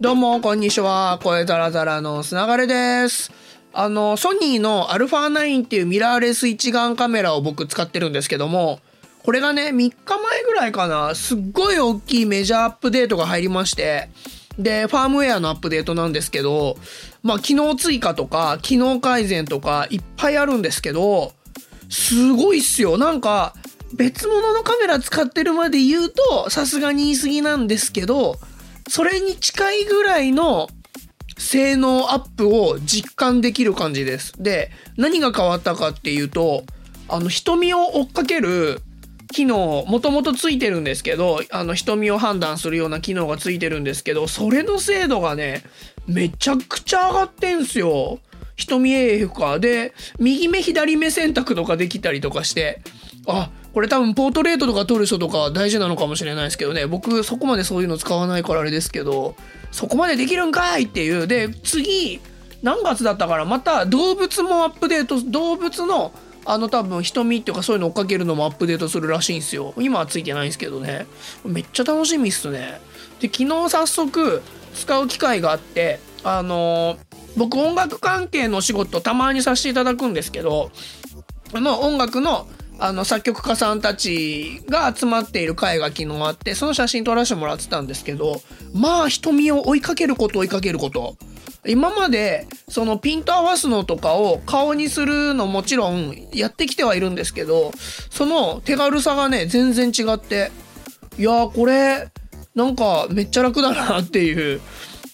どうも、こんにちは。声ザラザラのつながれです。あの、ソニーの α9 っていうミラーレス一眼カメラを僕使ってるんですけども、これがね、3日前ぐらいかな、すっごい大きいメジャーアップデートが入りまして、で、ファームウェアのアップデートなんですけど、まあ、機能追加とか、機能改善とか、いっぱいあるんですけど、すごいっすよ。なんか、別物のカメラ使ってるまで言うと、さすがに言い過ぎなんですけど、それに近いぐらいの性能アップを実感できる感じです。で、何が変わったかっていうと、あの、瞳を追っかける機能、もともとついてるんですけど、あの、瞳を判断するような機能がついてるんですけど、それの精度がね、めちゃくちゃ上がってんすよ。瞳 AF か。で、右目左目選択とかできたりとかして、あ、これ多分ポートレートとか撮る人とか大事なのかもしれないですけどね。僕そこまでそういうの使わないからあれですけど、そこまでできるんかいっていう。で、次、何月だったかなまた動物もアップデート、動物のあの多分瞳っていうかそういうの追っかけるのもアップデートするらしいんですよ。今はついてないんですけどね。めっちゃ楽しみっすね。で、昨日早速使う機会があって、あの僕音楽関係の仕事たまにさせていただくんですけど、あの音楽のあの作曲家さんたちが集まっている会が昨日あってその写真撮らせてもらってたんですけどまあ瞳を追いかけること追いかけること。今までそのピント合わすのとかを顔にするのもちろんやってきてはいるんですけどその手軽さがね全然違っていやーこれなんかめっちゃ楽だなっていう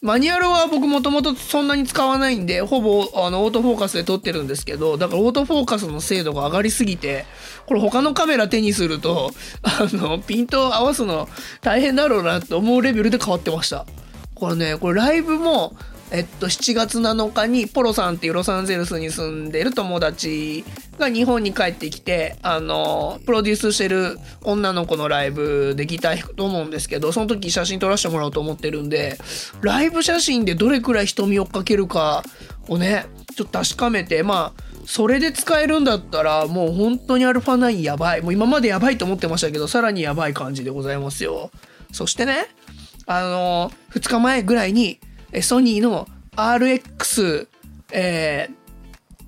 マニュアルは僕もともとそんなに使わないんで、ほぼあのオートフォーカスで撮ってるんですけど、だからオートフォーカスの精度が上がりすぎて、これ他のカメラ手にすると、あの、ピントを合わすの大変だろうなと思うレベルで変わってました。これね、これライブも、えっと、7月7日にポロさんっていうロサンゼルスに住んでる友達が日本に帰ってきて、あの、プロデュースしてる女の子のライブでギター弾くと思うんですけど、その時写真撮らせてもらおうと思ってるんで、ライブ写真でどれくらい瞳追っかけるかをね、ちょっと確かめて、まあ、それで使えるんだったら、もう本当に α9 やばい。もう今までやばいと思ってましたけど、さらにやばい感じでございますよ。そしてね、あの2日前ぐらいに、ソニーの RX、え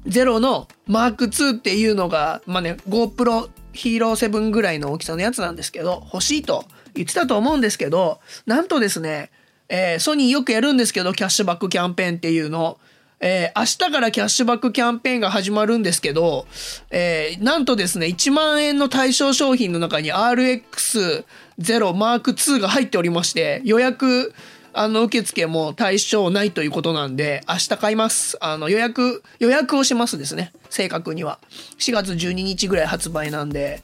ー、0の Mark2 っていうのが、まあね、GoPro Hero 7ぐらいの大きさのやつなんですけど、欲しいと言ってたと思うんですけど、なんとですね、えーソニーよくやるんですけど、キャッシュバックキャンペーンっていうの。えー明日からキャッシュバックキャンペーンが始まるんですけど、えーなんとですね、1万円の対象商品の中に RX0 Mark II が入っておりまして、予約、あの、受付も対象ないということなんで、明日買います。あの、予約、予約をしますですね。正確には。4月12日ぐらい発売なんで。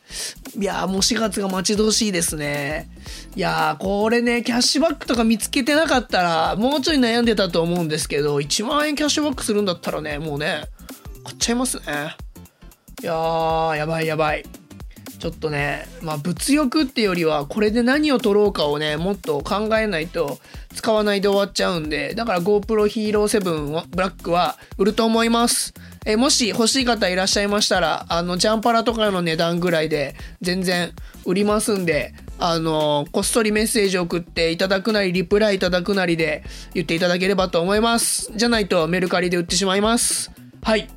いやーもう4月が待ち遠しいですね。いやーこれね、キャッシュバックとか見つけてなかったら、もうちょい悩んでたと思うんですけど、1万円キャッシュバックするんだったらね、もうね、買っちゃいますね。いやー、やばいやばい。ちょっとね、まあ物欲ってよりはこれで何を撮ろうかをね、もっと考えないと使わないで終わっちゃうんで、だから GoPro Hero 7ブラックは売ると思います。えもし欲しい方いらっしゃいましたら、あの、ジャンパラとかの値段ぐらいで全然売りますんで、あのこっそりメッセージ送っていただくなり、リプライいただくなりで言っていただければと思います。じゃないとメルカリで売ってしまいます。はい。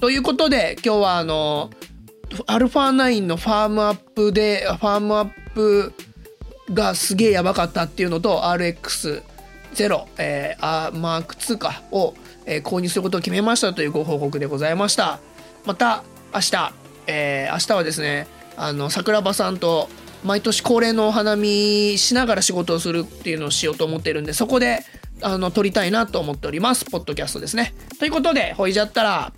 ということで、今日はあのアルファ9のファームアップで、ファームアップがすげえやばかったっていうのと、RX0、えー、マーク2か、を、えー購入することを決めましたというご報告でございました。また、明日、えー明日はですね、あの、桜庭さんと、毎年恒例のお花見しながら仕事をするっていうのをしようと思ってるんで、そこで、あの、撮りたいなと思っております。ポッドキャストですね。ということで、ほいじゃったら、